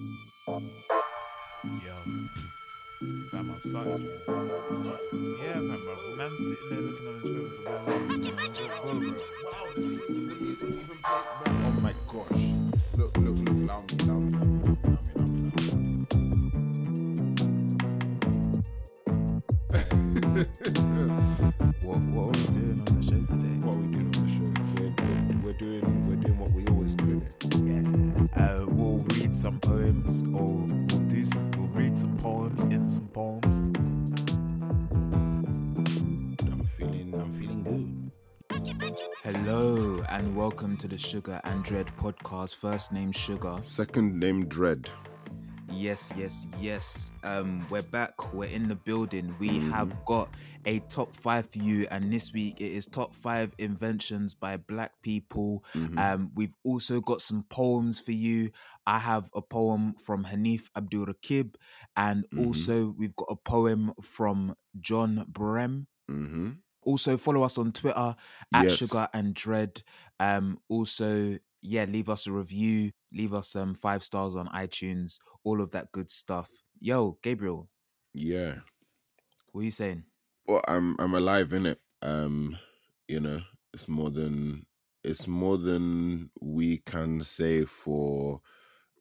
Yo, I've started. Yeah, fam, bro. Man sitting there looking on his phone for very long. Oh my gosh. Look, look, look, loud Sugar and Dread podcast. First name Sugar. Second name Dread. Yes, yes, yes. Um, we're back. We're in the building. We have got a top five for you, and this week it is top five inventions by Black people. Um, we've also got some poems for you. I have a poem from Hanif Abdurraqib, and Mhm. also we've got a poem from John Brehm. Also, follow us on Twitter at Yes. Sugar and Dread. Um, also, yeah, leave us a review, leave us some five stars on iTunes, all of that good stuff. Yo, Gabriel, Yeah. what are you saying? Well, I'm I'm alive in it. Um, you know, it's more than it's more than we can say for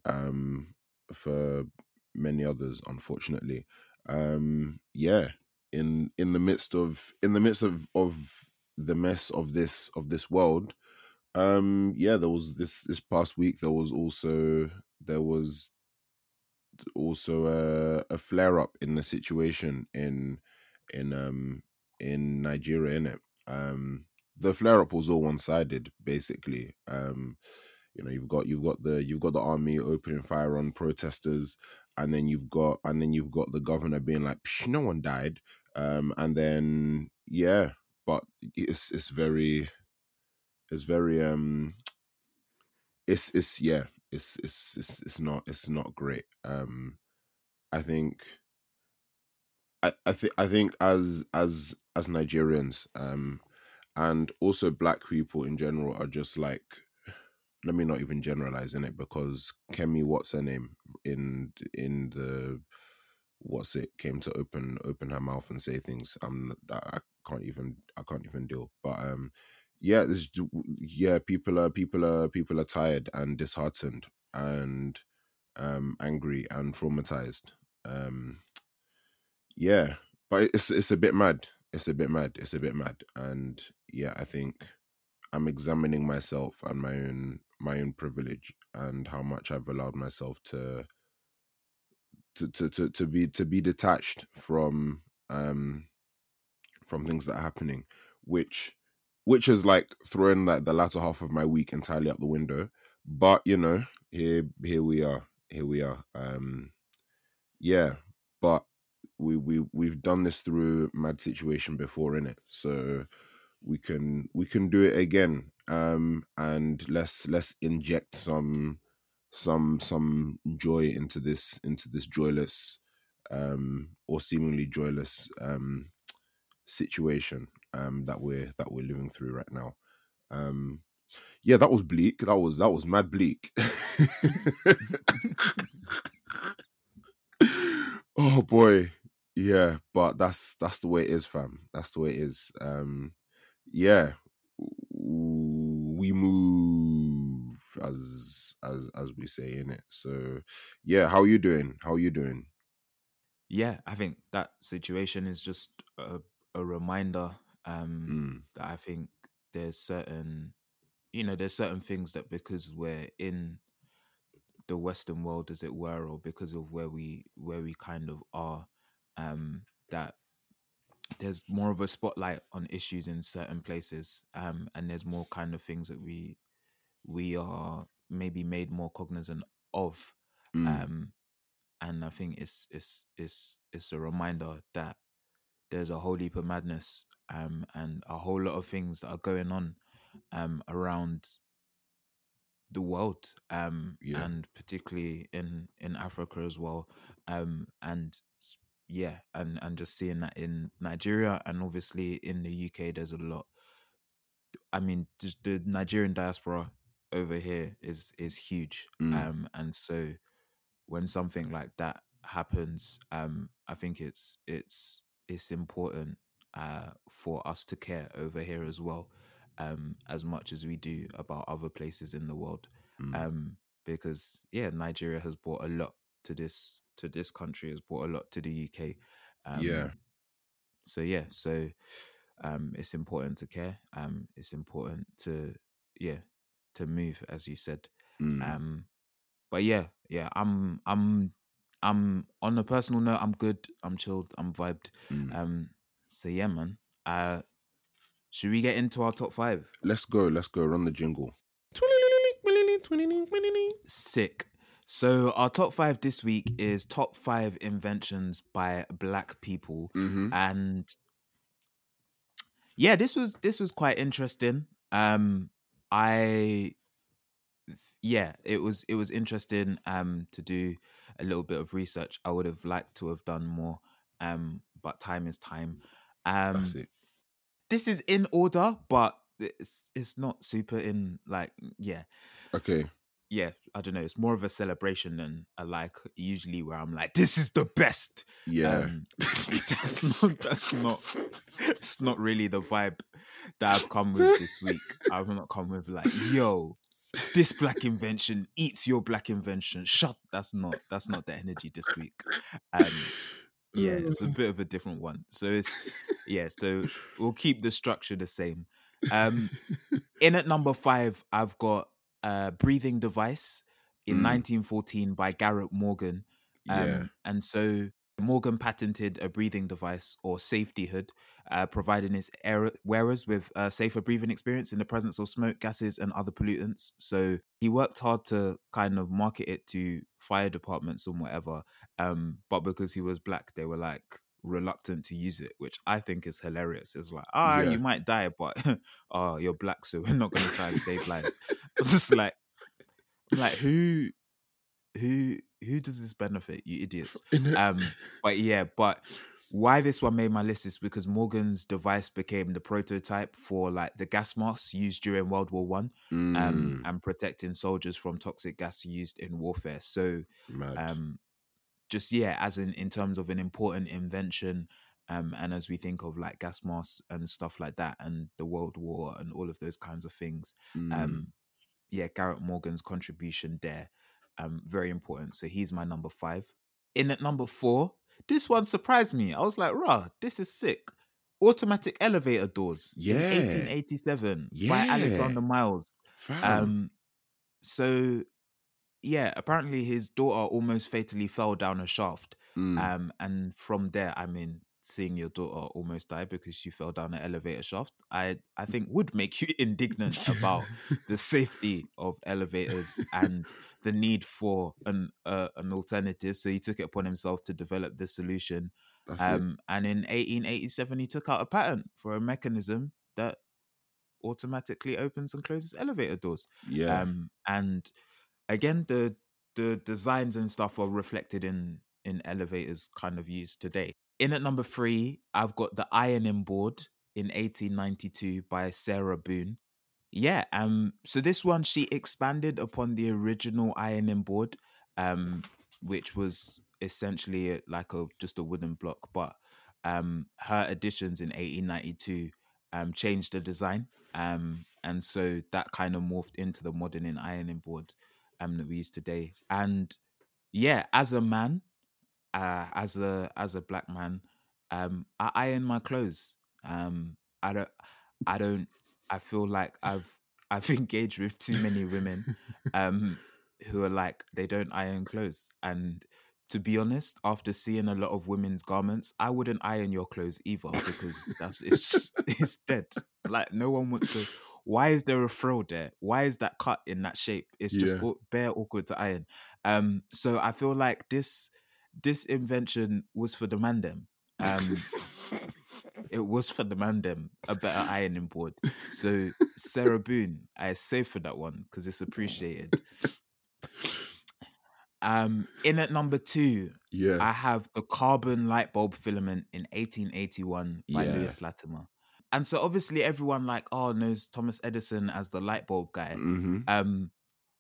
um for many others, unfortunately. Um, yeah, in in the midst of in the midst of of the mess of this of this world, um, yeah, there was this this past week. There was also there was also a, a flare up in the situation in in um in Nigeria in it. Um the flare up was all one sided basically. Um you know you've got you've got the you've got the army opening fire on protesters and then you've got and then you've got the governor being like no one died um and then yeah but it's it's very it's very um it's it's yeah it's it's it's, it's not it's not great. Um i think i i think i think as as as nigerians um and also black people in general are just like let me not even generalize in it because kemi what's her name in in the what's it came to open open her mouth and say things i'm i I can't even i can't even deal. But um yeah this yeah people are people are people are tired and disheartened and um angry and traumatized. Um yeah but it's it's a bit mad. It's a bit mad. It's a bit mad. And yeah i think i'm examining myself and my own my own privilege and how much i've allowed myself to to to to, to be to be detached from um from things that are happening which which is like throwing like the latter half of my week entirely out the window. But you know here here we are here we are. Um yeah but we we we've done this through mad situation before in it so we can we can do it again. Um and let's let's inject some some some joy into this into this joyless um or seemingly joyless um situation um that we're that we're living through right now. Um yeah that was bleak. That was that was mad bleak. Oh boy. Yeah but that's that's the way it is fam. That's the way it is. Um yeah. We move as as as we say in it. So yeah how are you doing? How are you doing? Yeah, I think that situation is just a, a reminder um, mm, that I think there's certain, you know, there's certain things that because we're in the Western world, as it were, or because of where we where we kind of are, um, that there's more of a spotlight on issues in certain places, um, and there's more kind of things that we we are maybe made more cognizant of, mm, um, and I think it's it's it's it's a reminder that there's a whole heap of madness, um, and a whole lot of things that are going on, um, around the world, um, Yeah. and particularly in in Africa as well, um, and yeah, and and just seeing that in Nigeria and obviously in the UK, there's a lot. I mean, just the Nigerian diaspora over here is is huge, Mm. um, and so when something like that happens, um, I think it's it's it's important uh, for us to care over here as well, um, as much as we do about other places in the world. Mm. Um, because yeah, Nigeria has brought a lot to this to this country, has brought a lot to the UK. Um, Yeah. So yeah, so um, it's important to care. Um, it's important to yeah to move, as you said. Mm. Um, but yeah, yeah, I'm I'm I'm on a personal note. I'm good. I'm chilled. I'm vibed. Mm. Um, so yeah, man. Uh, should we get into our top five? Let's go. Let's go. Run the jingle. Sick. So our top five this week is top five inventions by black people, Mm-hmm. and yeah, this was this was quite interesting. Um, I yeah, it was it was interesting um to do a little bit of research. I would have liked to have done more, um, but time is time. Um, That's it. this is in order, but it's it's not super in like yeah Okay. Yeah I don't know. It's more of a celebration than a like usually where I'm like this is the best. Yeah. Um, that's not that's not it's not really the vibe that I've come with this week. I've not come with like yo this black invention eats your black invention. Shut. That's not that's not the energy this week. Um, yeah, it's a bit of a different one. So it's yeah. So we'll keep the structure the same. Um, in at number five, I've got a breathing device in Mm. 1914 by Garrett Morgan. Um, yeah. And so Morgan patented a breathing device or safety hood, uh, providing its air- wearers with a safer breathing experience in the presence of smoke, gases, and other pollutants. So he worked hard to kind of market it to fire departments and whatever. Um, but because he was black, they were like reluctant to use it, which I think is hilarious. It's like, ah, Yeah. you might die, but oh, you're black, so we're not going to try and save lives. It's just like, I'm like who, who, who does this benefit? You idiots. Um, but yeah, but why this one made my list is because Morgan's device became the prototype for like the gas masks used during World War One, um, Mm, and protecting soldiers from toxic gas used in warfare. So, mad. um, just yeah, as in in terms of an important invention, um, and as we think of like gas masks and stuff like that, and the World War and all of those kinds of things, Mm, um, yeah, Garrett Morgan's contribution there, um, very important. So he's my number five. In at number four, this one surprised me. I was like, rah, this is sick. Automatic elevator doors Yeah. in 1887 by Alexander Miles. fam. Um, so yeah, apparently his daughter almost fatally fell down a shaft. Mm, Um, and from there, I mean, seeing your daughter almost die because she fell down an elevator shaft, I I think would make you indignant about the safety of elevators and the need for an uh, an alternative. So he took it upon himself to develop this solution. Um, and in 1887, he took out a patent for a mechanism that automatically opens and closes elevator doors. Yeah. Um, and again, the the designs and stuff are reflected in in elevators kind of used today. In at number three, I've got the ironing board in 1892 by Sarah Boone. Yeah, um, so this one she expanded upon the original ironing board, um, which was essentially like a just a wooden block, but um, her additions in 1892 um changed the design, um, and so that kind of morphed into the modern in ironing board um that we use today. And yeah, as a man, uh, as a as a black man, um, I iron my clothes. Um, I don't, I don't, I feel like I've I've engaged with too many women, um, who are like they don't iron clothes. And to be honest, after seeing a lot of women's garments, I wouldn't iron your clothes either because that's it's it's dead. Like no one wants to. Why is there a frill there? Why is that cut in that shape? It's just Yeah. au- bare awkward to iron. Um, so I feel like this this invention was for the man them. Um, it was for the man them a better ironing board. So Sarah Boone, I say for that one because it's appreciated. Um, in at number two, yeah. I have the carbon light bulb filament in 1881 by Yeah. Lewis Latimer. And so obviously everyone like oh knows Thomas Edison as the light bulb guy. hmm Um,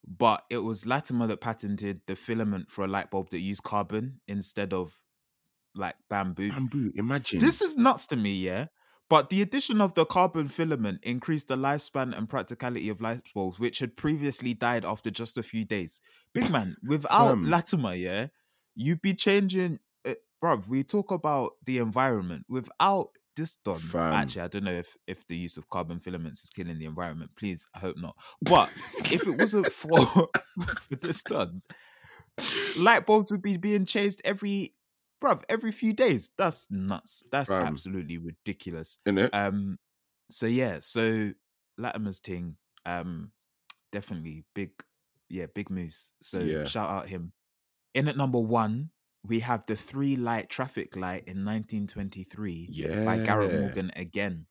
but it was Latimer that patented the filament for a light bulb that used carbon instead of like bamboo. Bamboo. Imagine. This is nuts to me, yeah. But the addition of the carbon filament increased the lifespan and practicality of light bulbs, which had previously died after just a few days. Big man, without Fam. Latimer, yeah, you'd be changing. Uh, bruv, we talk about the environment. Without this done, Fam. actually, I don't know if if the use of carbon filaments is killing the environment. Please, I hope not. But if it wasn't for for this done, light bulbs would be being chased every bruv every few days. That's nuts. That's Fam. absolutely ridiculous. Innit? Um, so yeah, so Latimer's thing, um, definitely big, yeah, big moves. So Yeah. shout out him. In at number one, we have the three light traffic light in 1923 yeah. by Garrett Morgan again.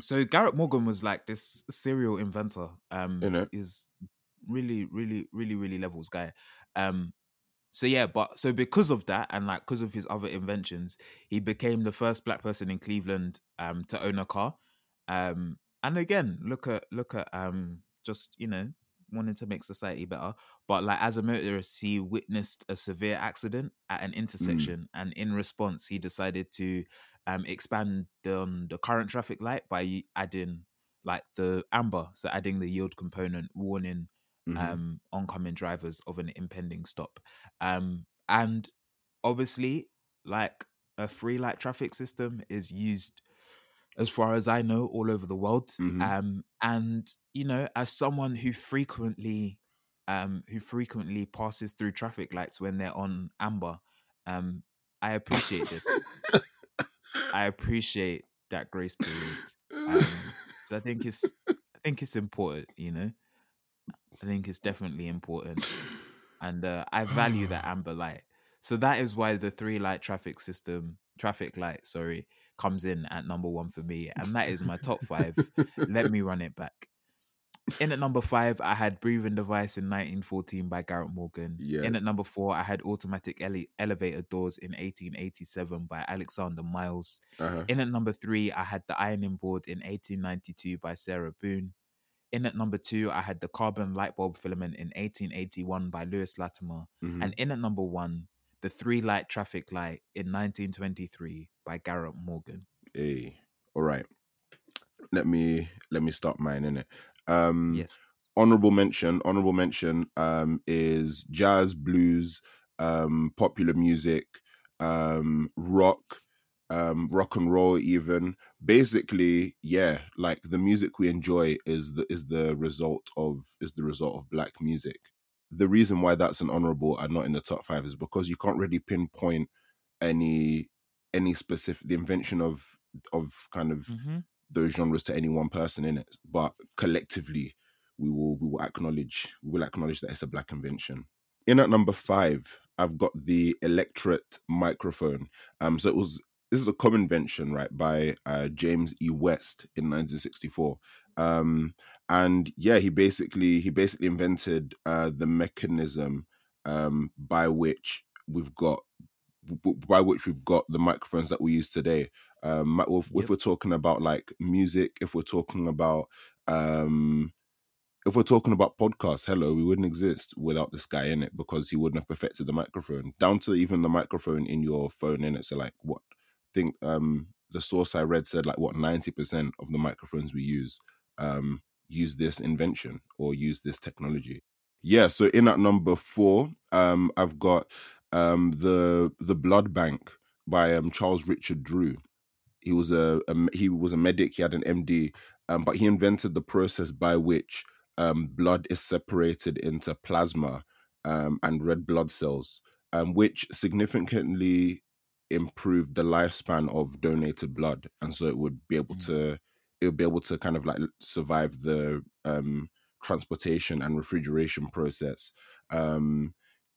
So Garrett Morgan was like this serial inventor. Um, Innit? is really, really, really, really levels guy. Um, so yeah, but so because of that and like because of his other inventions, he became the first black person in Cleveland um to own a car. Um, and again, look at look at um just you know wanting to make society better. But like as a motorist, he witnessed a severe accident at an intersection, and in response, he decided to um expand on the current traffic light by adding like the amber, so adding the yield component, warning Mhm. um oncoming drivers of an impending stop. Um and obviously like a free light traffic system is used as far as I know all over the world. Mhm. Um and you know as someone who frequently um who frequently passes through traffic lights when they're on amber um I appreciate this. I appreciate that grace period. Um, so I think it's I think it's important, you know. I think it's definitely important, and uh, I value that amber light. So that is why the three light traffic system, traffic light, sorry, comes in at number one for me, and that is my top five. Let me run it back. In at number five, I had Breathing Device in 1914 by Garrett Morgan. In at number four, I had Automatic ele- Elevator Doors in 1887 by Alexander Miles. Uh-huh. In at number three, I had the ironing board in 1892 by Sarah Boone. In at number two, I had the carbon light bulb filament in 1881 by Lewis Latimer. Mhm. And in at number one, the three light traffic light in 1923 by Garrett Morgan. Hey. All right. Let me let me start mine in it. Um Yes. honorable mention honorable mention um is jazz blues um popular music um rock um rock and roll even basically yeah like the music we enjoy is the is the result of is the result of black music the reason why that's an honorable and not in the top 5 is because you can't really pinpoint any any specific the invention of of kind of Mm-hmm. those genres to any one person in it. But collectively we will we will acknowledge we will acknowledge that it's a black invention. In at number five i've got the electret microphone. Um so it was this is a common invention right by uh, james e. West in 1964 um and yeah he basically he basically invented uh the mechanism um by which we've got by which we've got the microphones that we use today. Um if, if we're talking about like music if we're talking about um if we're talking about podcasts hello we wouldn't exist without this guy in it because he wouldn't have perfected the microphone down to even the microphone in your phone in it. So like what think um the source i read said like what 90% of the microphones we use um use this invention or use this technology yeah so in at number four um i've got um the the blood bank by um charles richard drew he was a he was a medic he had an md um, but he invented the process by which um, blood is separated into plasma um, and red blood cells um, which significantly improved the lifespan of donated blood and so it would be able Mm. to it would be able to kind of like survive the um, transportation and refrigeration process. Um,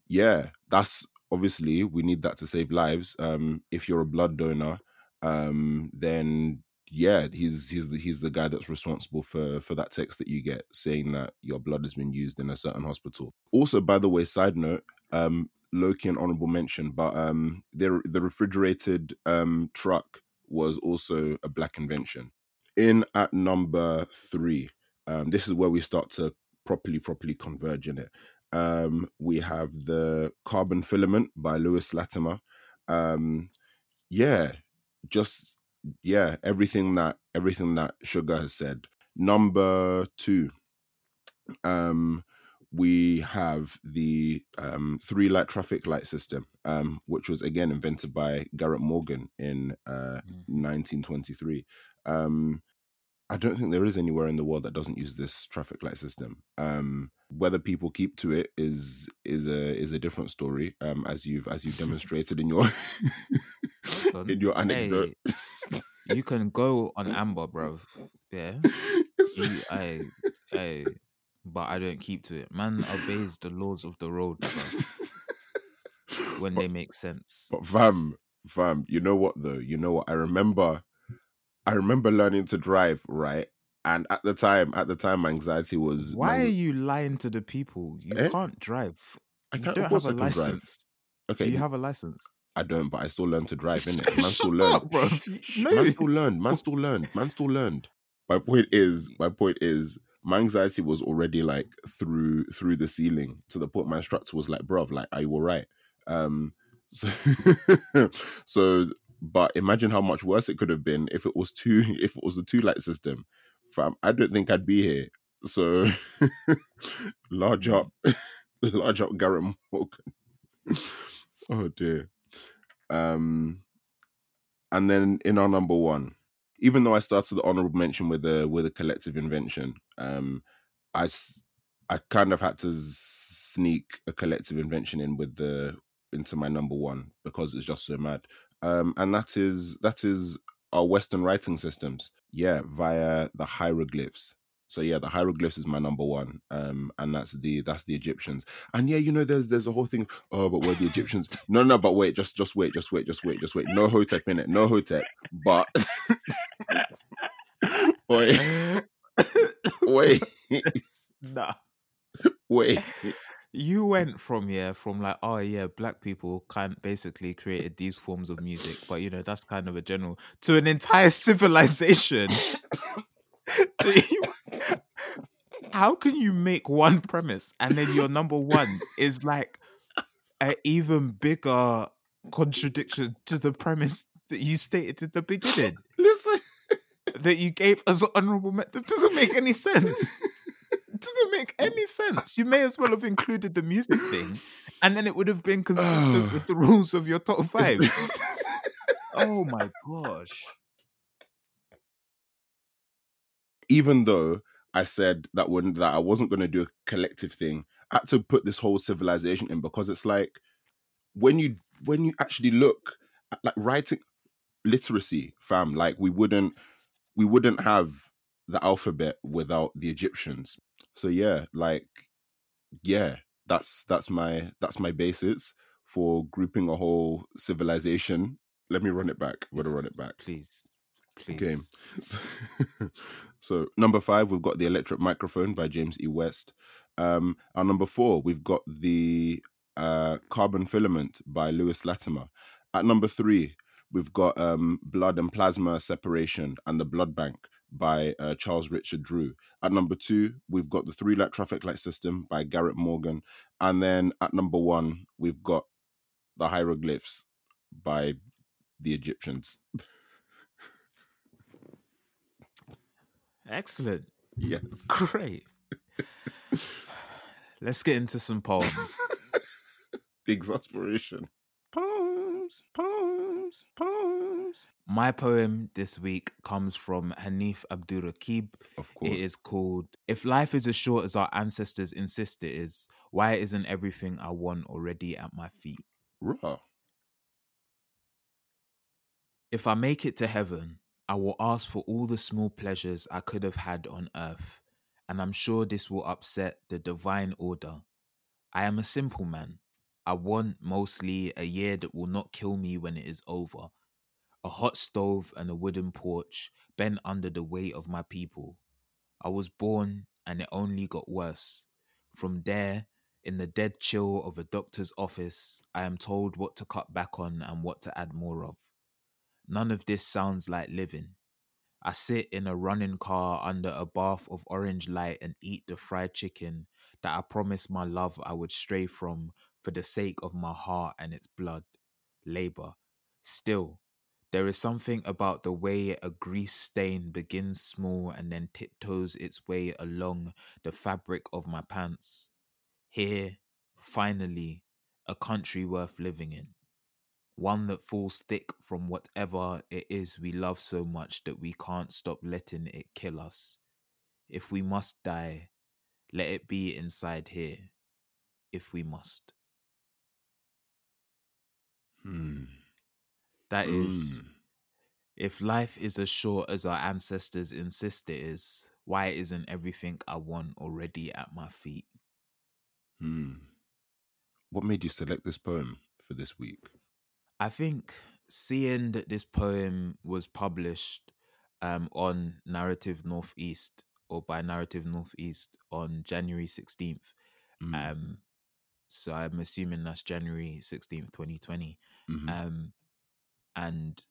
yeah that's obviously we need that to save lives. Um, if you're a blood donor um then yeah he's he's the, he's the guy that's responsible for for that text that you get saying that your blood has been used in a certain hospital. Also by the way side note um loki an honorable mention but um the the refrigerated um truck was also a black invention in at number three um this is where we start to properly, properly converge in it. Um, we have the Carbon Filament by Lewis Latimer. Um, yeah, just yeah, everything that everything that Sugar has said. Number two, um, we have the um, three light traffic light system, um, which was again invented by Garrett Morgan in uh, Mm. 1923. Um, I don't think there is anywhere in the world that doesn't use this traffic light system. Um, whether people keep to it is is a is a different story. Um, as you've as you've demonstrated in your in your anecdote. You can go on Amber, bro. Yeah. You, I, I, but I don't keep to it. Man obeys the laws of the road, bruv, when they make sense. But fam, fam, you know what though? You know what? I remember I remember learning to drive, right? And at the time, at the time, my anxiety was Why my- are you lying to the people? You Eh? can't drive. I can't- don't have a can drive. license. okay. Do you have a license? I don't, but I still learned to drive, innit? Man still learned. up, bro. No. Man still learned. Man still learned. Man still learned. My point is, my point is, my anxiety was already like through through the ceiling to the point my instructor was like, "Bruv, like, are you all right?" Um, so, so, but imagine how much worse it could have been if it was two, if it was a two light system. Fam, I don't think I'd be here. So, large up, large up, Garrett Morgan. oh dear. Um, and then in our number one, even though I started the honorable mention with a with a collective invention, um, I I kind of had to sneak a collective invention in with the into my number one because it's just so mad. Um, and that is that is our Western writing systems. Yeah, via the hieroglyphs. So yeah, the hieroglyphs is my number one, um, and that's the that's the Egyptians. And yeah, you know, there's there's a whole thing. Oh, but we're the Egyptians. No, no, but wait, just just wait, just wait, just wait, just wait. No hotep in it, no hotep. But wait, wait, nah. wait. You went from yeah, from like oh yeah, black people kind basically created these forms of music, but you know that's kind of a general to an entire civilization. You- how can you make one premise and then your number one is like an even bigger contradiction to the premise that you stated at the beginning Listen, that you gave as an honorable mention? That doesn't make any sense. It doesn't make any sense. You may as well have included the music thing, and then it would have been consistent with the rules of your top five. oh my gosh! even though I said that when that I wasn't going to do a collective thing, I had to put this whole civilization in because it's like when you when you actually look at like writing literacy, fam, like we wouldn't we wouldn't have the alphabet without the Egyptians. So yeah, like yeah, that's that's my that's my basis for grouping a whole civilization. Let me run it back. I'm gonna run it back. Please, Okay. please. So, so number five, we've got the electric microphone by James E. West. Um, our number four, we've got the uh, carbon filament by Lewis Latimer. At number three, we've got um, blood and plasma separation and the blood bank by uh, Charles Richard Drew. At number two, we've got the three light traffic light system by Garrett Morgan. And then at number one, we've got the hieroglyphs by the Egyptians. Excellent. Yes. Great. Let's get into some poems. the exasperation. Poems, poems, poems. My poem this week comes from Hanif Abdurraqib. Of course. It is called If Life is as Short as Our Ancestors Insist It Is, Why Isn't Everything I Want Already at My Feet? Raw. If I make it to heaven, I will ask for all the small pleasures I could have had on earth, and I'm sure this will upset the divine order. I am a simple man. I want mostly a year that will not kill me when it is over. A hot stove and a wooden porch bent under the weight of my people. I was born and it only got worse. From there, in the dead chill of a doctor's office, I am told what to cut back on and what to add more of. None of this sounds like living. I sit in a running car under a bath of orange light and eat the fried chicken that I promised my love I would stray from for the sake of my heart and its blood. Labor. Still, there is something about the way a grease stain begins small and then tiptoes its way along the fabric of my pants. Here, finally, a country worth living in. One that falls thick from whatever it is we love so much that we can't stop letting it kill us. If we must die, let it be inside here. If we must. Hmm. That is, Mm. if life is as short as our ancestors insist it is, why isn't everything I want already at my feet? Hmm. What made you select this poem for this week? I think seeing that this poem was published um, on Narrative Northeast or by Narrative Northeast on January 16th. Mm. Um, so I'm assuming that's January 16th, 2020. Mhm. Um, and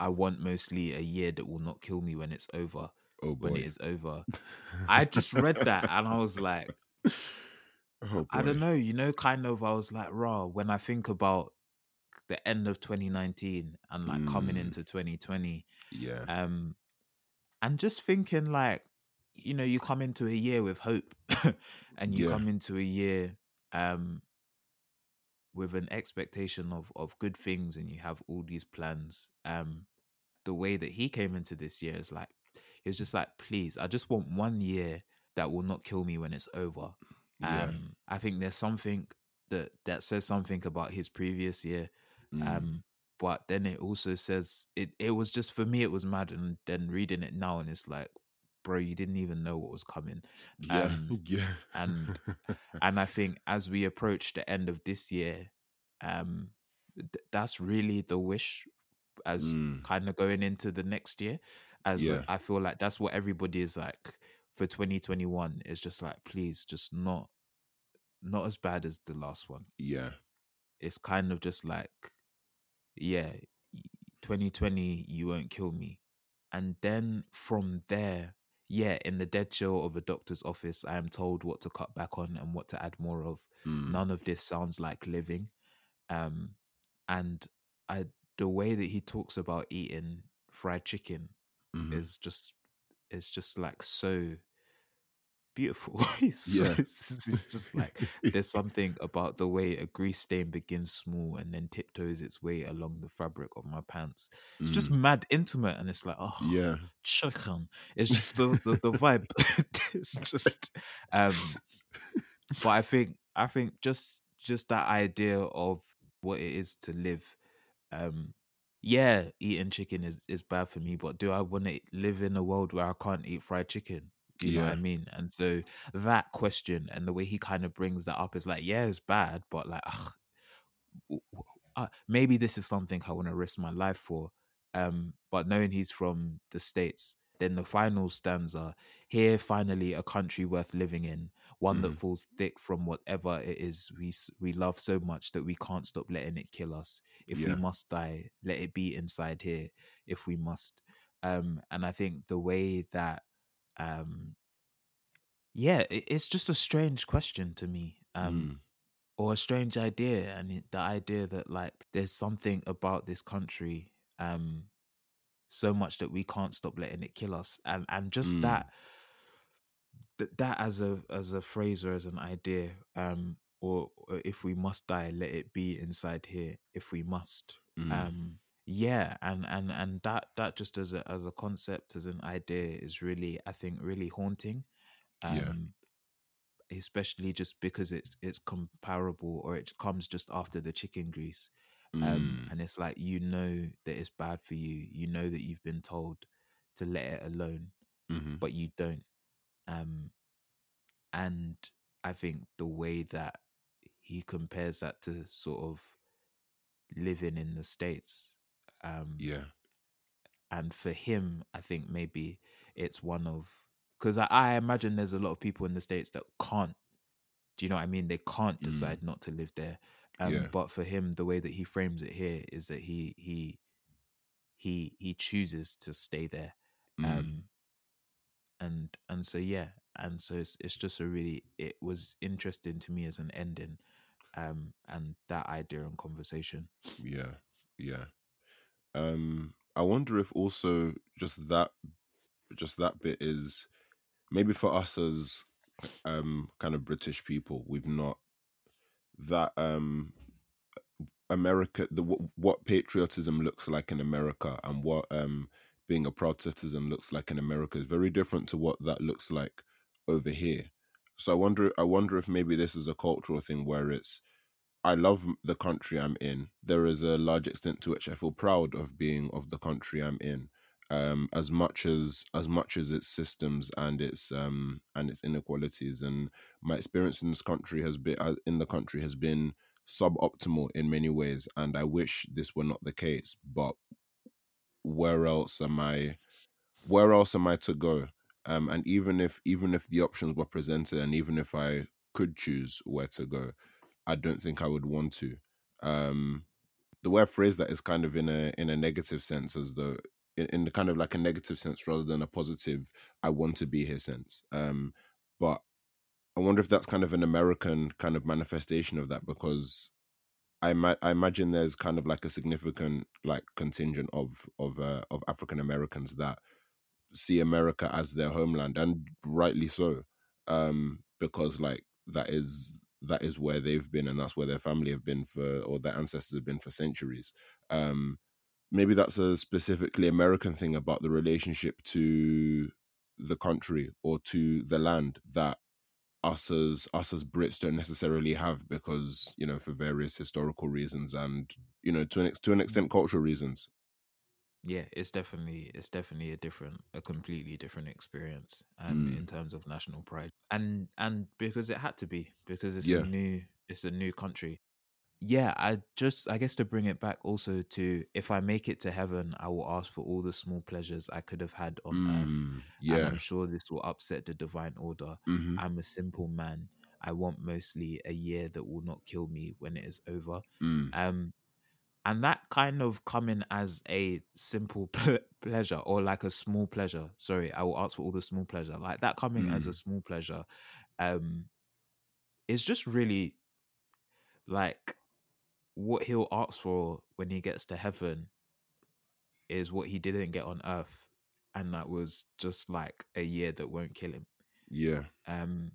I want mostly a year that will not kill me when it's over. oh boy. When it is over. I just read that and I was like, oh. I don't know, you know, kind of, I was like, raw. When I think about the end of 2019 and like coming Mm. into 2020, Yeah. um, and just thinking like, you know, you come into a year with hope and you Yeah. come into a year, um, with an expectation of of good things and you have all these plans um the way that he came into this year is like he was just like please i just want one year that will not kill me when it's over Yeah. um i think there's something that that says something about his previous year Mm. um but then it also says it it was just for me it was mad and then reading it now and it's like bro you didn't even know what was coming yeah. um, yeah. and and I think as we approach the end of this year, um, th- that's really the wish as Mm. kind of going into the next year. As Yeah. I feel like that's what everybody is like for 2021. It's just like, please, just not, not as bad as the last one. yeah. It's kind of just like, yeah, 2020, you won't kill me. And then from there, yeah, in the dead chill of a doctor's office, I am told what to cut back on and what to add more of. Mm. None of this sounds like living. Um, and I, the way that he talks about eating fried chicken Mhm. is just, it's just like so beautiful. it's, Yeah. it's, it's just like there's something about the way a grease stain begins small and then tiptoes its way along the fabric of my pants. It's just Mm. mad intimate, and it's like, oh, yeah. chicken. It's just the, the, the vibe. it's just, um, but I think I think just just that idea of what it is to live. Um, yeah, eating chicken is is bad for me, but do I want to live in a world where I can't eat fried chicken? Do you know what I mean? And so that question and the way he kind of brings that up is like, yeah, it's bad, but like, ugh, uh, maybe this is something I want to risk my life for. Um, but knowing he's from the states, then the final stanza here, finally, a country worth living in, one that Mhm. falls thick from whatever it is we we love so much that we can't stop letting it kill us. If Yeah. we must die, let it be inside here. If we must, um, and I think the way that, um, yeah, it, it's just a strange question to me. Um, Mm. or a strange idea and it- the idea that like there's something about this country um so much that we can't stop letting it kill us and and just Mm. that th- that as a as a phrase or as an idea um or, or if we must die let it be inside here if we must Mm. um yeah and and and that that just as a as a concept as an idea is really i think really haunting um Yeah. especially just because it's it's comparable or it comes just after the chicken grease um Mm. and it's like you know that it's bad for you you know that you've been told to let it alone Mhm. but you don't um and i think the way that he compares that to sort of living in the states um Yeah. and for him i think maybe it's one of because I, I imagine there's a lot of people in the states that can't do you know what i mean they can't Mm. decide not to live there um Yeah. but for him the way that he frames it here is that he he he he chooses to stay there Mm. Um, and and so yeah, and so it's it's just a really it was interesting to me as an ending, um, and that idea and conversation. Yeah, yeah. Um, I wonder if also just that, just that bit is maybe for us as um kind of British people, we've not that um America the wh- what patriotism looks like in America and what um being a proud citizen looks like in America is very different to what that looks like over here. So I wonder I wonder if maybe this is a cultural thing where it's I love the country I'm in. There is a large extent to which I feel proud of being of the country I'm in. Um, as much as as much as its systems and its um and its inequalities and my experience in this country has been uh, in the country has been suboptimal in many ways and I wish this were not the case but where else am I where else am I to go um and even if even if the options were presented and even if I could choose where to go I don't think I would want to. Um the way I phrase that is kind of in a in a negative sense as though in, in the kind of like a negative sense rather than a positive I want to be here sense. Um but I wonder if that's kind of an American kind of manifestation of that because I ma- I imagine there's kind of like a significant like contingent of of uh, of African Americans that see America as their homeland and rightly so um because like that is that is where they've been and that's where their family have been for or their ancestors have been for centuries um maybe that's a specifically American thing about the relationship to the country or to the land that us as us as Brits don't necessarily have because you know for various historical reasons and you know to an to an extent cultural reasons. Yeah it's definitely it's definitely a different a completely different experience and Mm. in terms of national pride and and because it had to be because it's Yeah. a new it's a new country yeah i just i guess to bring it back also to if i make it to heaven i will ask for all the small pleasures i could have had on earth Mm. and Yeah. i'm sure this will upset the divine order hmm i'm a simple man i want mostly a year that will not kill me when it is over Mm. um and that kind of coming as a simple ple- pleasure or like a small pleasure sorry i will ask for all the small pleasure like that coming as a Mm. small pleasure um is just really like what he'll ask for when he gets to heaven is what he didn't get on earth and that was just like a year that won't kill him Yeah. um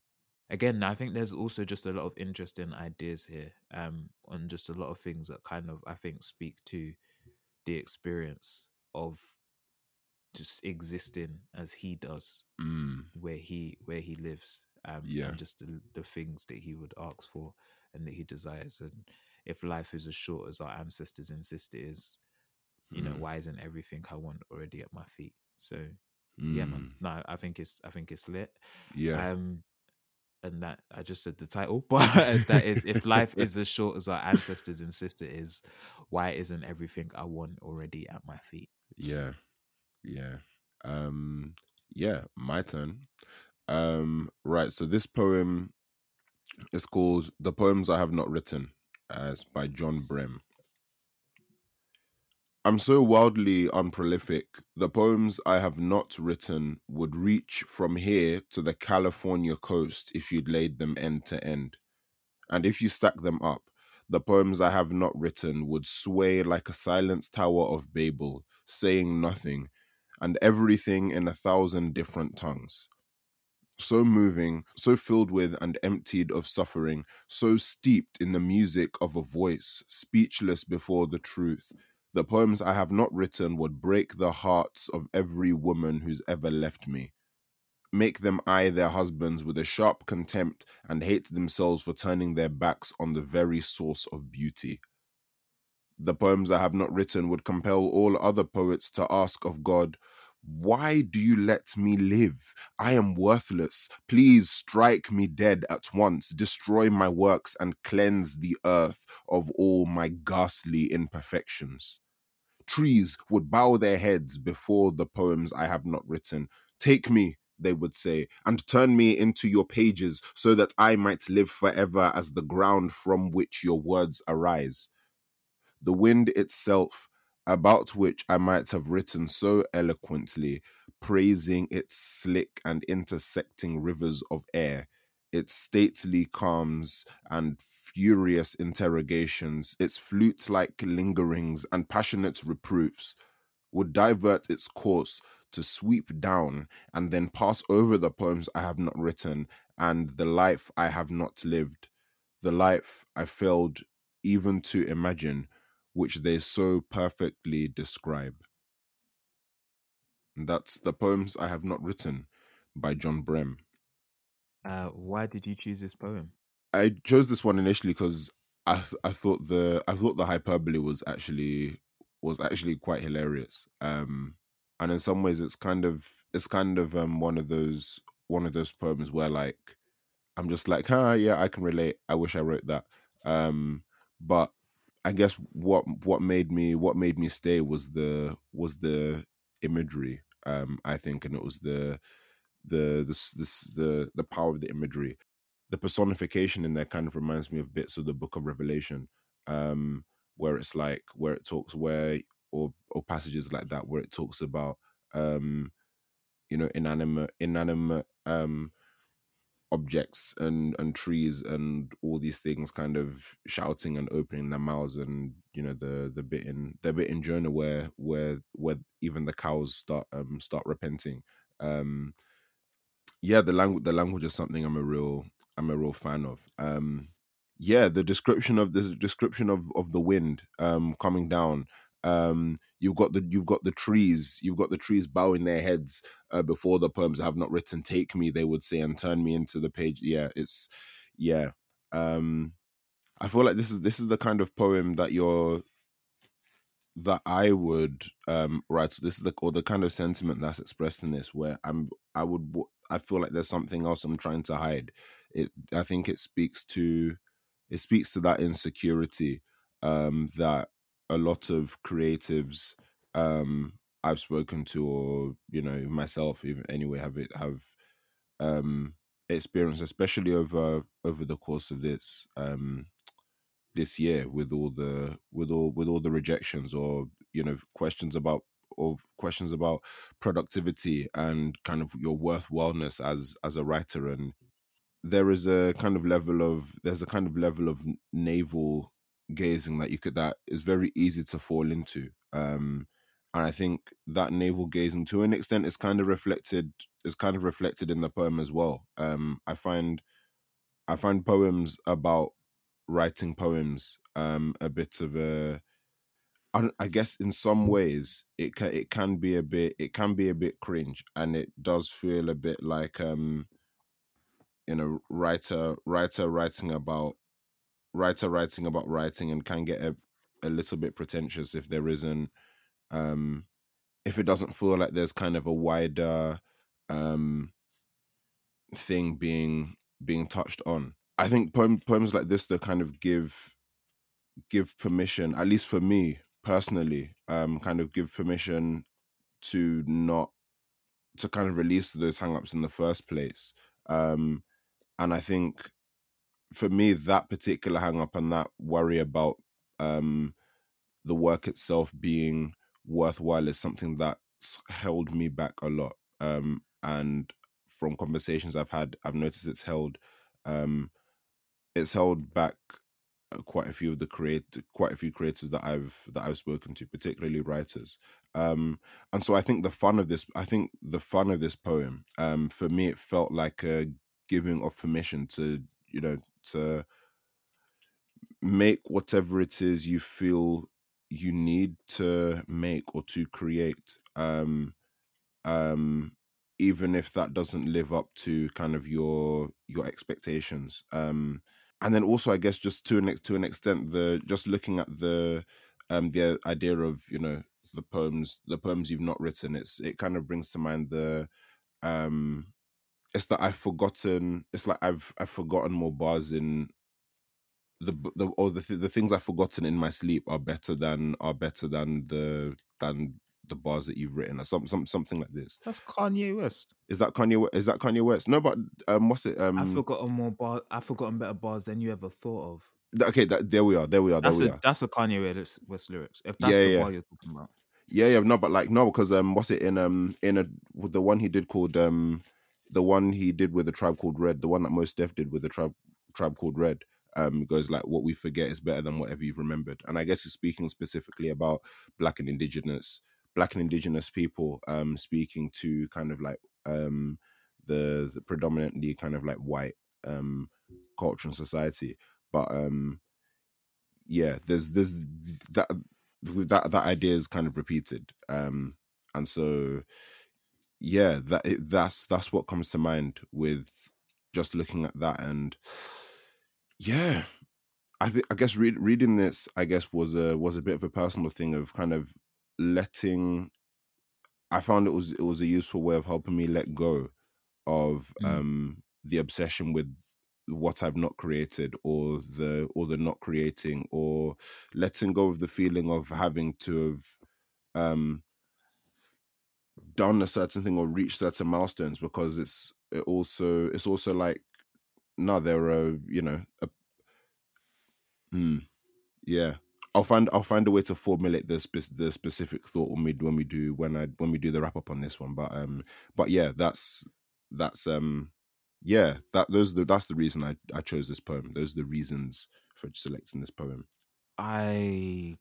again i think there's also just a lot of interesting ideas here um on just a lot of things that kind of i think speak to the experience of just existing as he does Mm. where he where he lives um Yeah. and just the, the things that he would ask for and that he desires and if life is as short as our ancestors insist it is you know Mm. why isn't everything i want already at my feet so yeah man Mm. no i think it's i think it's lit Yeah. um and that i just said the title but that is if life is as short as our ancestors insist it is why isn't everything i want already at my feet Yeah. Yeah. Um yeah, my turn. Um right, so this poem is called The Poems I Have Not Written. as by John Brehm. I'm so wildly unprolific. The poems I have not written would reach from here to the California coast if you'd laid them end to end. And if you stack them up, the poems I have not written would sway like a silent tower of Babel, saying nothing, and everything in a thousand different tongues. So moving, so filled with and emptied of suffering, so steeped in the music of a voice, speechless before the truth. The poems I have not written would break the hearts of every woman who's ever left me. Make them eye their husbands with a sharp contempt and hate themselves for turning their backs on the very source of beauty. The poems I have not written would compel all other poets to ask of God, Why do you let me live? I am worthless. Please strike me dead at once, destroy my works, and cleanse the earth of all my ghastly imperfections. Trees would bow their heads before the poems I have not written. Take me, they would say, and turn me into your pages so that I might live forever as the ground from which your words arise. The wind itself, about which I might have written so eloquently, praising its slick and intersecting rivers of air, its stately calms and furious interrogations, its flute like lingerings and passionate reproofs, would divert its course to sweep down and then pass over the poems I have not written and the life I have not lived, the life I failed even to imagine, which they so perfectly describe. That's the poems I have not written by John Brehm. Uh, why did you choose this poem? I chose this one initially because I th- I thought the I thought the hyperbole was actually was actually quite hilarious. Um, and in some ways, it's kind of it's kind of um one of those one of those poems where like I'm just like, huh, yeah, I can relate. I wish I wrote that. Um, but I guess what what made me what made me stay was the was the imagery. Um, I think, and it was the the this this the the power of the imagery the personification in there kind of reminds me of bits of the book of revelation um where it's like where it talks where or or passages like that where it talks about um you know inanimate inanimate um objects and and trees and all these things kind of shouting and opening their mouths and you know the the bit in the bit in Jonah where where where even the cows start um start repenting. Um yeah the language the language is something i'm a real i'm a real fan of. Um yeah the description of the description of of the wind um coming down um you've got the you've got the trees you've got the trees bowing their heads uh, before the poems have not written take me they would say and turn me into the page yeah it's yeah um i feel like this is this is the kind of poem that you're that I would um write. So this is the or the kind of sentiment that's expressed in this, where I'm I would I feel like there's something else I'm trying to hide. It I think it speaks to it speaks to that insecurity um that a lot of creatives um I've spoken to or you know myself even anyway have it have um experienced especially over over the course of this um this year with all the with all with all the rejections or you know questions about or questions about productivity and kind of your worth, worthwhileness as as a writer. And there is a kind of level of there's a kind of level of navel gazing that you could that is very easy to fall into um and i think that navel gazing to an extent is kind of reflected is kind of reflected in the poem as well. Um i find i find poems about writing poems um a bit of a I, I guess in some ways it can it can be a bit it can be a bit cringe and it does feel a bit like um you know writer writer writing about writer writing about writing and can get a, a little bit pretentious if there isn't um if it doesn't feel like there's kind of a wider um thing being being touched on I think poem, poems like this that kind of give give permission, at least for me personally, um, kind of give permission to not to kind of release those hangups in the first place. Um, and I think for me, that particular hang up and that worry about um, the work itself being worthwhile is something that's held me back a lot. Um, and from conversations I've had, I've noticed it's held um, it's held back uh, quite a few of the create quite a few creators that I've that I've spoken to, particularly writers. Um, and so I think the fun of this, I think the fun of this poem, um, for me, it felt like a giving of permission to you know to make whatever it is you feel you need to make or to create um um even if that doesn't live up to kind of your your expectations um and then also i guess just to an to an extent the just looking at the um the idea of you know the poems the poems you've not written it's it kind of brings to mind the um it's that i've forgotten it's like i've i've forgotten more bars in the the or the th- the things I've forgotten in my sleep are better than are better than the than the bars that you've written or some, some something like this. That's Kanye West. Is that Kanye? Is that Kanye West? No, but um, what's it? Um, I've forgotten more bars. I've forgotten better bars than you ever thought of. okay, that, there we are. There we are. There That's we a are. that's a Kanye West, West lyrics. If that's Yeah, the yeah. bar you're talking about. Yeah, yeah, no, but like no, because um, what's it in um in a the one he did called um the one he did with a tribe called Red, the one that Mos Def did with a tribe tribe called Red, um goes like what we forget is better than whatever you've remembered, and I guess he's speaking specifically about black and indigenous black and indigenous people, um speaking to kind of like um the, the predominantly kind of like white um culture and society, but um yeah, there's there's that that that idea is kind of repeated um and so yeah that it, that's that's what comes to mind with just looking at that and yeah i think i guess read, reading this i guess was a was a bit of a personal thing of kind of letting i found it was it was a useful way of helping me let go of Mm. um the obsession with what I've not created or the or the not creating or letting go of the feeling of having to have um done a certain thing or reached certain milestones because it's it also it's also like no there are you know a, hmm, yeah. I'll find I'll find a way to formulate this the specific thought when we when we do when I when we do the wrap up on this one but um but yeah that's that's um yeah that those the, that's the reason I I chose this poem. Those are the reasons for selecting this poem. I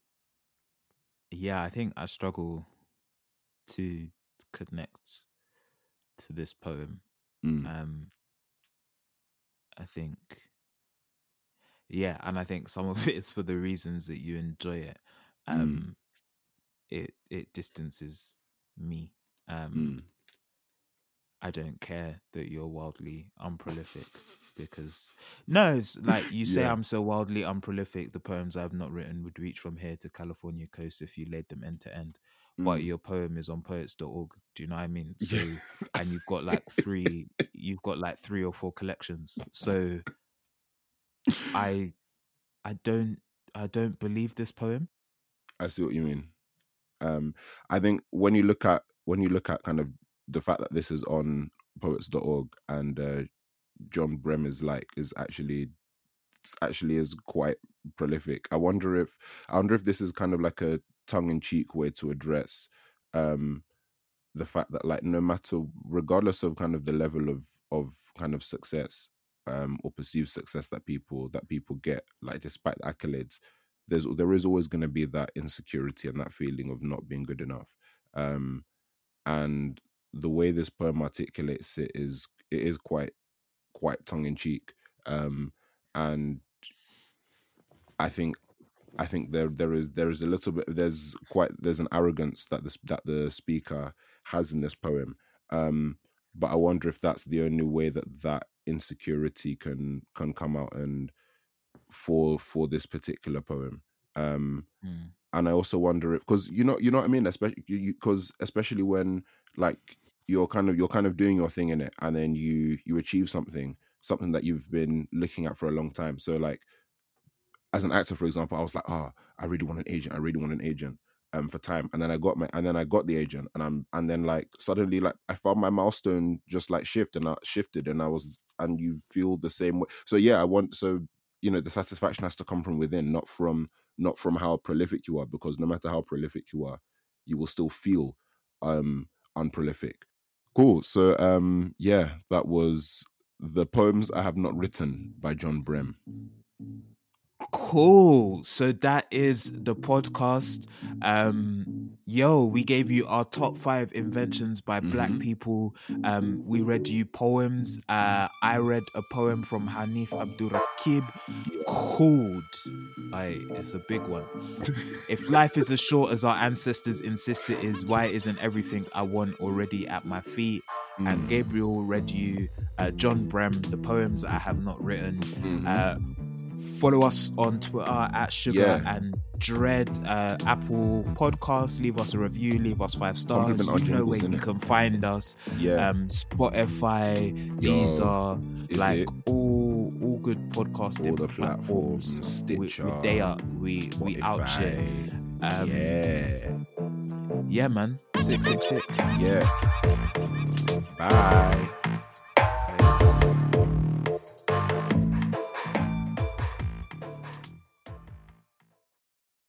yeah, I think I struggle to connect to this poem. Mm, Um I think yeah, and I think some of it is for the reasons that you enjoy it. Mm. Um it it distances me. Um mm, I don't care that you're wildly unprolific because no, it's like you say Yeah. I'm so wildly unprolific. The poems I've not written would reach from here to California coast if you laid them end to end. But mm. your poem is on poets.org. Do you know what I mean? So and you've got like three you've got like three or four collections. So I I don't I don't believe this poem. I see what you mean. Um, I think when you look at when you look at kind of the fact that this is on poets.org and uh, John Brehm is like is actually actually is quite prolific. I wonder if I wonder if this is kind of like a tongue in cheek way to address um the fact that like no matter regardless of kind of the level of of kind of success um or perceived success that people that people get like despite the accolades there's there is always going to be that insecurity and that feeling of not being good enough. Um and the way this poem articulates it is it is quite quite tongue in cheek um and i think i think there there is there is a little bit there's quite there's an arrogance that this that the speaker has in this poem um but i wonder if that's the only way that that insecurity can can come out and for for this particular poem um Mm. and I also wonder if because you know you know what I mean, especially because especially when like you're kind of you're kind of doing your thing in it, and then you you achieve something something that you've been looking at for a long time. So like as an actor, for example, I was like, ah, I really want an agent. I really want an agent. Um, for time, and then I got my, and then I got the agent, and I'm, and then like suddenly, like I found my milestone just like shift, and I shifted, and I was, and you feel the same way. So yeah, I want, so you know, the satisfaction has to come from within, not from, not from how prolific you are, because no matter how prolific you are, you will still feel um unprolific. Cool. So um, yeah, that was the poems I have not written by John Brehm. Cool. So that is the podcast. Um, yo, we gave you our top five inventions by black Mhm. people. Um, we read you poems. Uh, I read a poem from Hanif Abdurraqib called. I, it's a big one. if life is as short as our ancestors insist it is, why isn't everything I want already at my feet? And Mm. Gabriel read you uh, John Brehm, the poems I have not written. Mhm. Uh, follow us on Twitter at Sugar Yeah. and Dread, uh, Apple Podcasts. Leave us a review, leave us five stars. You know where you can find us. yeah, Um, Spotify, Yo, Deezer, is like it? all all good podcasting all the platforms. platforms, We, Stitcher, we they are we we out. Spotify. Um, yeah, yeah, man. Sick, sick, sick. yeah. Bye.